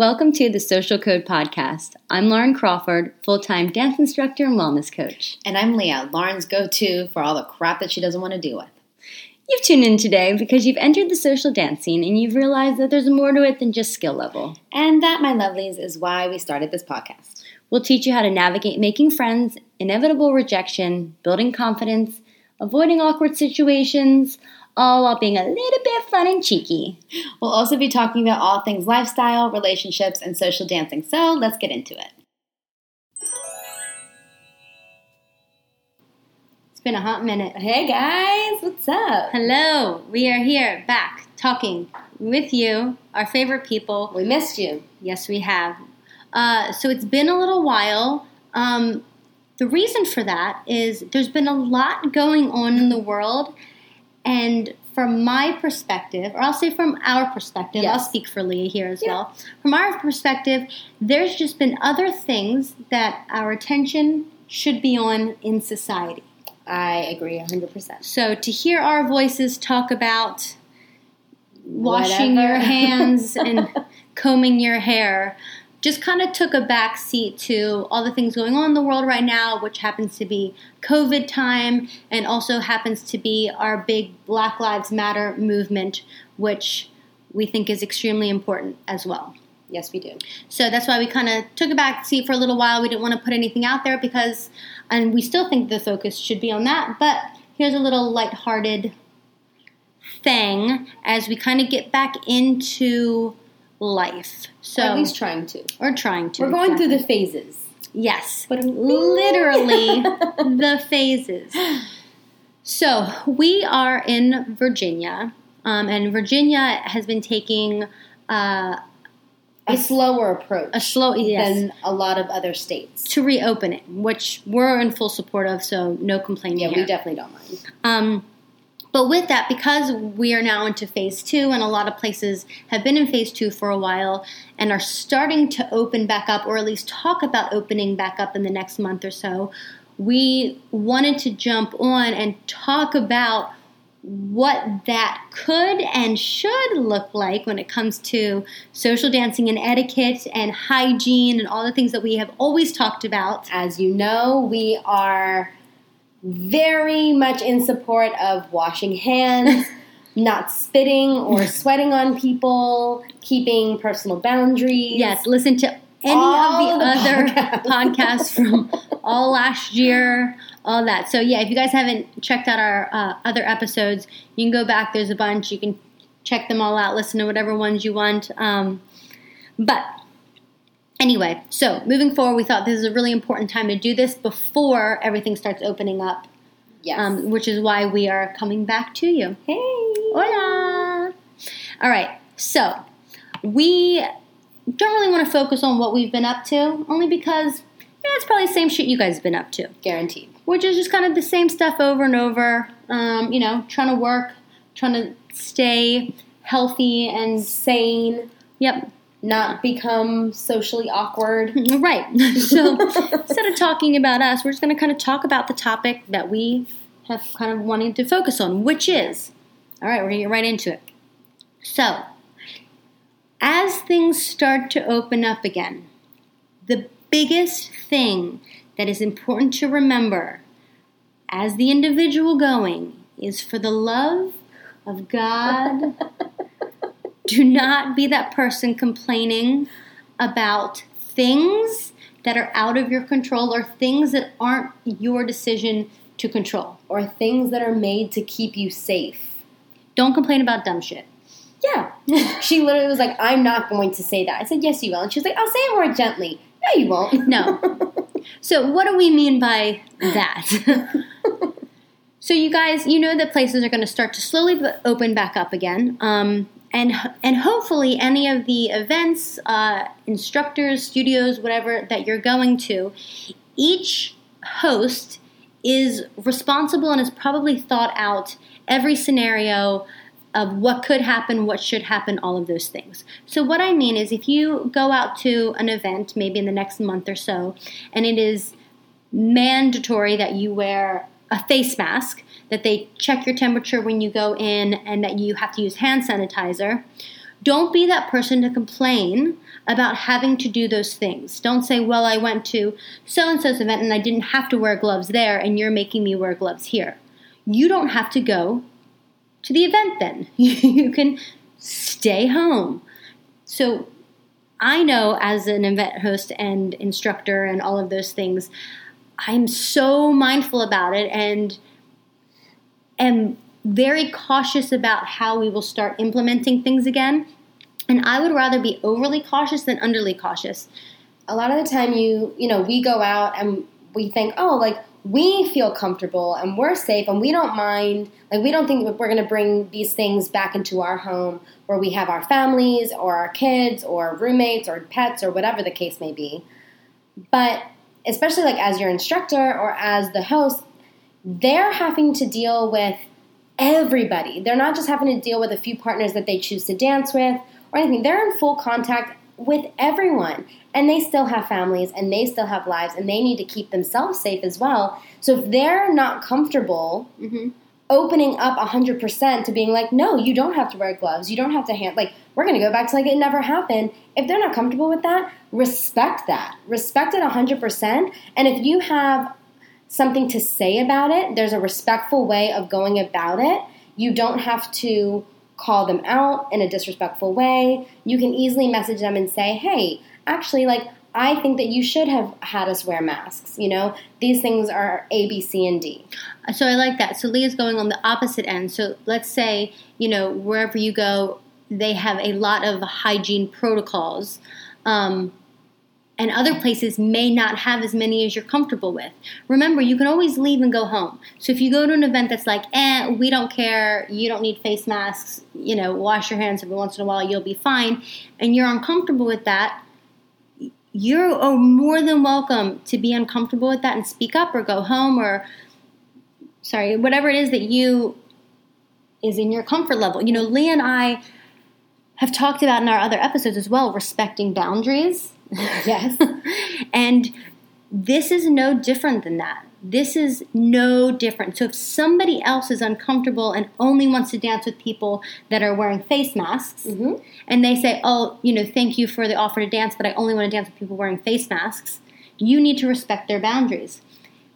Welcome to the Social Code Podcast. I'm Lauren Crawford, full time dance instructor and wellness coach. And I'm Leah, Lauren's go to for all the crap that she doesn't want to deal with. You've tuned in today because you've entered the social dance scene and you've realized that there's more to it than just skill level. And that, my lovelies, is why we started this podcast. We'll teach you how to navigate making friends, inevitable rejection, building confidence, avoiding awkward situations, all while being a little bit fun and cheeky. We'll also be talking about all things lifestyle, relationships, and social dancing. So let's get into it. It's been a hot minute. Hey guys, what's up? Hello, we are here back talking with you, our favorite people. We missed you. Yes, we have. Uh, so it's been a little while. Um, the reason for that is there's been a lot going on in the world, and from my perspective, or I'll say from our perspective, Yes. I'll speak for Leah here as Yeah. well. From our perspective, there's just been other things that our attention should be on in society. I agree 100%. So to hear our voices talk about washing Whatever. your hands and combing your hair just kind of took a back seat to all the things going on in the world right now, which happens to be COVID time and also happens to be our big Black Lives Matter movement, which we think is extremely important as well. Yes, we do. So that's why we kind of took a back seat for a little while. We didn't want to put anything out there because, and we still think the focus should be on that. But here's a little lighthearted thing as we kind of get back into life. So, at least trying to. or trying to. We're going through the phases. Yes, But literally the phases. So we are in Virginia, um, and Virginia has been taking uh, a slower approach a slow yes, than a lot of other states. to reopen it, which we're in full support of. So no complaining Yeah, here. we definitely don't mind. Um, but with that, because we are now into phase two, and a lot of places have been in phase two for a while and are starting to open back up, or at least talk about opening back up in the next month or so, we wanted to jump on and talk about what that could and should look like when it comes to social dancing and etiquette and hygiene and all the things that we have always talked about. As you know, we are very much in support of washing hands, not spitting or sweating on people, keeping personal boundaries. Yes, listen to any All of the, the other podcasts. podcasts from all last year, all that. So, yeah, if you guys haven't checked out our uh, other episodes, you can go back. There's a bunch. You can check them all out, listen to whatever ones you want. Um, but anyway, so moving forward, we thought this is a really important time to do this before everything starts opening up, Yes. um, which is why we are coming back to you. hey. Hola! All right, so we don't really want to focus on what we've been up to, only because yeah, it's probably the same shit you guys have been up to, Guaranteed. which is just kind of the same stuff over and over. Um, you know, trying to work, trying to stay healthy, and Sane, yep, not become socially awkward. right. So instead of talking about us, we're just going to kind of talk about the topic that we have kind of wanting to focus on, which is all right, we're going to get right into it. So, as things start to open up again, the biggest thing that is important to remember as the individual going is for the love of God, do not be that person complaining about things that are out of your control or things that aren't your decision to control. or things that are made to keep you safe. Don't complain about dumb shit. Yeah. she literally was like, I'm not going to say that. I said, Yes, you will. And she was like, I'll say it more gently. No, you won't. No. So, what do we mean by that? so, you guys, you know that places are going to start to slowly open back up again. Um, and, and hopefully, any of the events, uh, instructors, studios, whatever that you're going to, each host is responsible and has probably thought out every scenario of what could happen, what should happen, all of those things. So, what I mean is, if you go out to an event, maybe in the next month or so, and it is mandatory that you wear a face mask, that they check your temperature when you go in, and that you have to use hand sanitizer, don't be that person to complain about having to do those things. Don't say, well, I went to so and so's event and I didn't have to wear gloves there, and you're making me wear gloves here. You don't have to go to the event then. you can stay home. So I know as an event host and instructor and all of those things, I'm so mindful about it and am very cautious about how we will start implementing things again. And I would rather be overly cautious than underly cautious. A lot of the time, you you know, we go out and we think, oh, like we feel comfortable and we're safe and we don't mind. Like we don't think we're going to bring these things back into our home where we have our families or our kids or roommates or pets or whatever the case may be. But especially like as your instructor or as the host, they're having to deal with everybody. They're not just having to deal with a few partners that they choose to dance with or anything. They're in full contact with everyone. And they still have families and they still have lives and they need to keep themselves safe as well. So if they're not comfortable mm-hmm. opening up 100% to being like, no, you don't have to wear gloves, you don't have to hand, like, we're going to go back to like it never happened. If they're not comfortable with that, respect that. Respect it 100%. And if you have something to say about it, there's a respectful way of going about it. You don't have to call them out in a disrespectful way. You can easily message them and say, hey, actually, like, I think that you should have had us wear masks. You know, these things are A, B, C, and D. So I like that. So Leah's going on the opposite end. So let's say, you know, wherever you go, they have a lot of hygiene protocols. Um, and other places may not have as many as you're comfortable with. Remember, you can always leave and go home. So if you go to an event that's like, eh, we don't care, you don't need face masks, you know, wash your hands every once in a while, you'll be fine, and you're uncomfortable with that, you're more than welcome to be uncomfortable with that and speak up or go home or, sorry, whatever it is that you is in your comfort level. You know, Lee and I have talked about in our other episodes as well, respecting boundaries Yes. and this is no different than that. This is no different. So if somebody else is uncomfortable and only wants to dance with people that are wearing face masks, mm-hmm. and they say, "Oh, you know, thank you for the offer to dance, but I only want to dance with people wearing face masks," you need to respect their boundaries.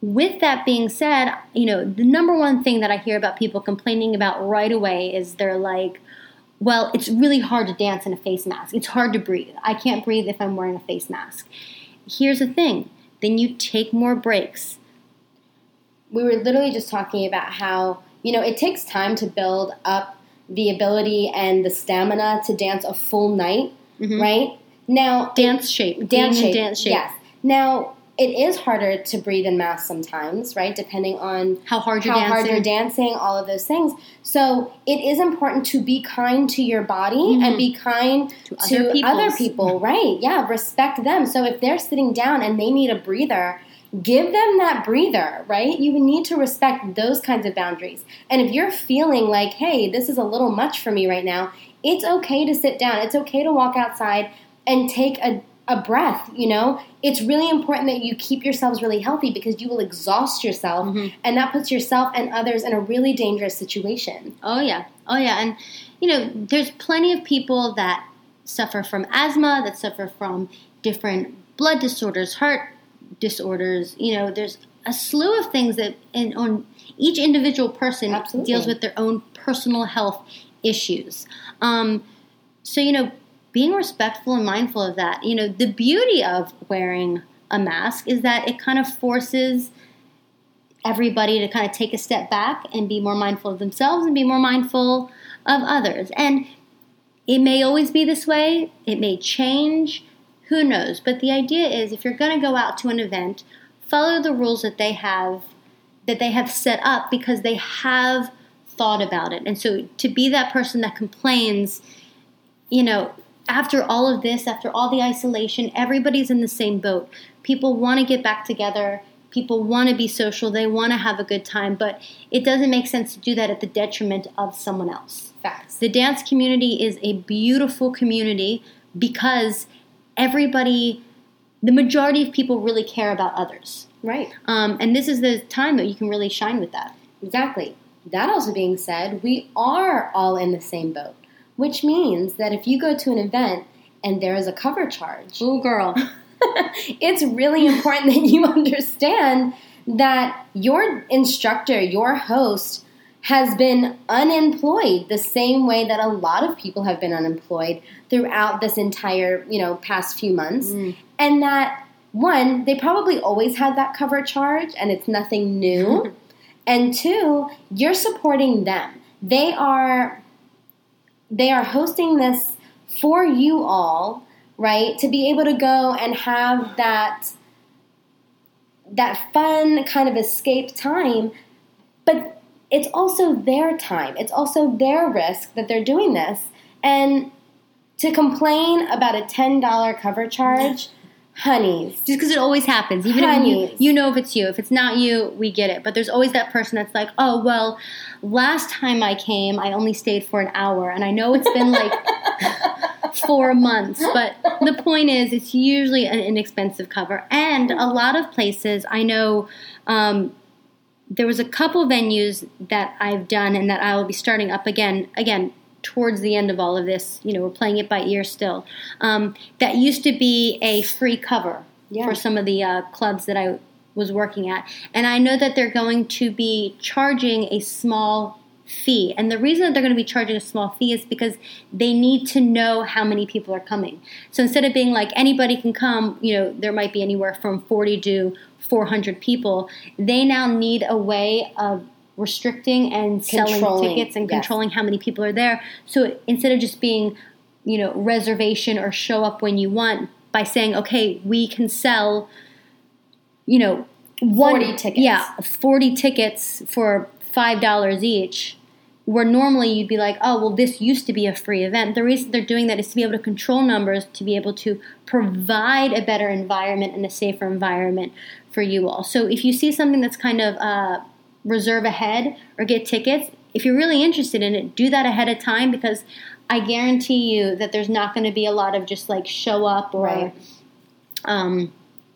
With that being said, you know, the number one thing that I hear about people complaining about right away is they're like, well, it's really hard to dance in a face mask. It's hard to breathe. I can't breathe if I'm wearing a face mask. Here's the thing then you take more breaks. We were literally just talking about how, you know, it takes time to build up the ability and the stamina to dance a full night, mm-hmm. right? Now, dance shape. Dance shape. Dance shape. Yes. Now, it is harder to breathe in mass sometimes, right? Depending on how hard you're how dancing. hard you're dancing, all of those things. So it is important to be kind to your body mm-hmm. and be kind to, to other, other people, right? Yeah, respect them. So if they're sitting down and they need a breather, give them that breather, right? You need to respect those kinds of boundaries. And if you're feeling like, hey, this is a little much for me right now, it's okay to sit down. It's okay to walk outside and take a a breath, you know? It's really important that you keep yourselves really healthy because you will exhaust yourself mm-hmm. and that puts yourself and others in a really dangerous situation. Oh yeah. Oh yeah. And you know, there's plenty of people that suffer from asthma, that suffer from different blood disorders, heart disorders, you know, there's a slew of things that in, on each individual person Absolutely. deals with their own personal health issues. Um, so you know, being respectful and mindful of that. You know, the beauty of wearing a mask is that it kind of forces everybody to kind of take a step back and be more mindful of themselves and be more mindful of others. And it may always be this way, it may change, who knows. But the idea is if you're going to go out to an event, follow the rules that they have that they have set up because they have thought about it. And so to be that person that complains, you know, after all of this, after all the isolation, everybody's in the same boat. People want to get back together. People want to be social. They want to have a good time, but it doesn't make sense to do that at the detriment of someone else. Facts. The dance community is a beautiful community because everybody, the majority of people really care about others. Right. Um, and this is the time that you can really shine with that. Exactly. That also being said, we are all in the same boat which means that if you go to an event and there is a cover charge, Ooh, girl. it's really important that you understand that your instructor, your host, has been unemployed the same way that a lot of people have been unemployed throughout this entire, you know, past few months. Mm. And that one, they probably always had that cover charge and it's nothing new. and two, you're supporting them. They are they are hosting this for you all, right? To be able to go and have that that fun kind of escape time, but it's also their time. It's also their risk that they're doing this. And to complain about a $10 cover charge, honeys. Just because it always happens, even if you, you know if it's you. If it's not you, we get it. But there's always that person that's like, oh well, last time I came, I only stayed for an hour, and I know it's been like four months. But the point is, it's usually an inexpensive cover, and a lot of places I know. Um, there was a couple venues that I've done and that I will be starting up again. Again, towards the end of all of this, you know, we're playing it by ear still. Um, that used to be a free cover Yeah. for some of the uh, clubs that I was working at, and I know that they're going to be charging a small fee. And the reason that they're going to be charging a small fee is because they need to know how many people are coming. So instead of being like anybody can come, you know, there might be anywhere from 40 to 400 people, they now need a way of restricting and selling tickets and yes. controlling how many people are there. So instead of just being, you know, reservation or show up when you want by saying, okay, we can sell, you know, one 40 tickets. Yeah, 40 tickets for $5 each. Where normally you'd be like, oh, well, this used to be a free event. The reason they're doing that is to be able to control numbers, to be able to provide a better environment and a safer environment for you all. So if you see something that's kind of uh, reserve ahead or get tickets, if you're really interested in it, do that ahead of time because I guarantee you that there's not going to be a lot of just like show up or Right. um,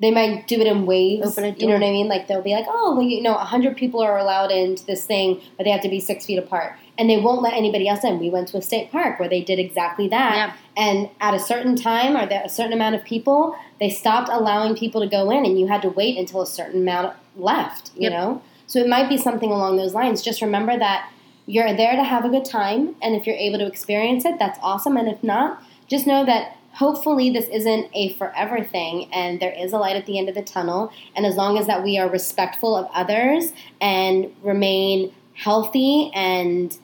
They might do it in waves. Open a You know what I mean? Like they'll be like, oh, well, you know, 100 people are allowed into this thing, but they have to be six feet apart. And they won't let anybody else in. We went to a state park where they did exactly that. Yeah. And at a certain time or a certain amount of people, they stopped allowing people to go in, and you had to wait until a certain amount left. You Yep. know, so it might be something along those lines. Just remember that you're there to have a good time, and if you're able to experience it, that's awesome. And if not, just know that hopefully this isn't a forever thing and there is a light at the end of the tunnel and as long as that we are respectful of others and remain healthy and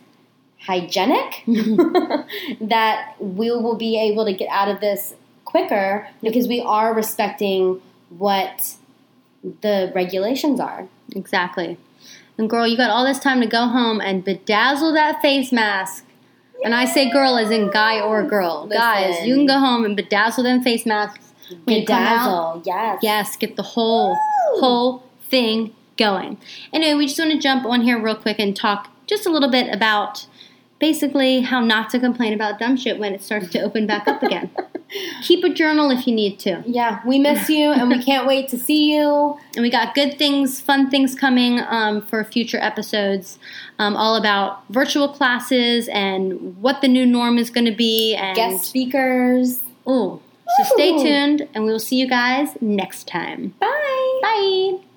hygienic that we will be able to get out of this quicker because we are respecting what the regulations are Exactly. And girl, you got all this time to go home and bedazzle that face mask. And I say girl as in guy or girl. Guys, you can go home and bedazzle them face masks. When you come out. bedazzle yes Yes, get the whole Woo! whole thing going. Anyway, we just want to jump on here real quick and talk just a little bit about basically how not to complain about dumb shit when it starts to open back up again. Keep a journal if you need to. yeah we miss you and we can't wait to see you And we got good things, fun things coming um, for future episodes, um, all about virtual classes and what the new norm is going to be. And guest speakers Ooh. So stay tuned, and we will see you guys next time. bye Bye.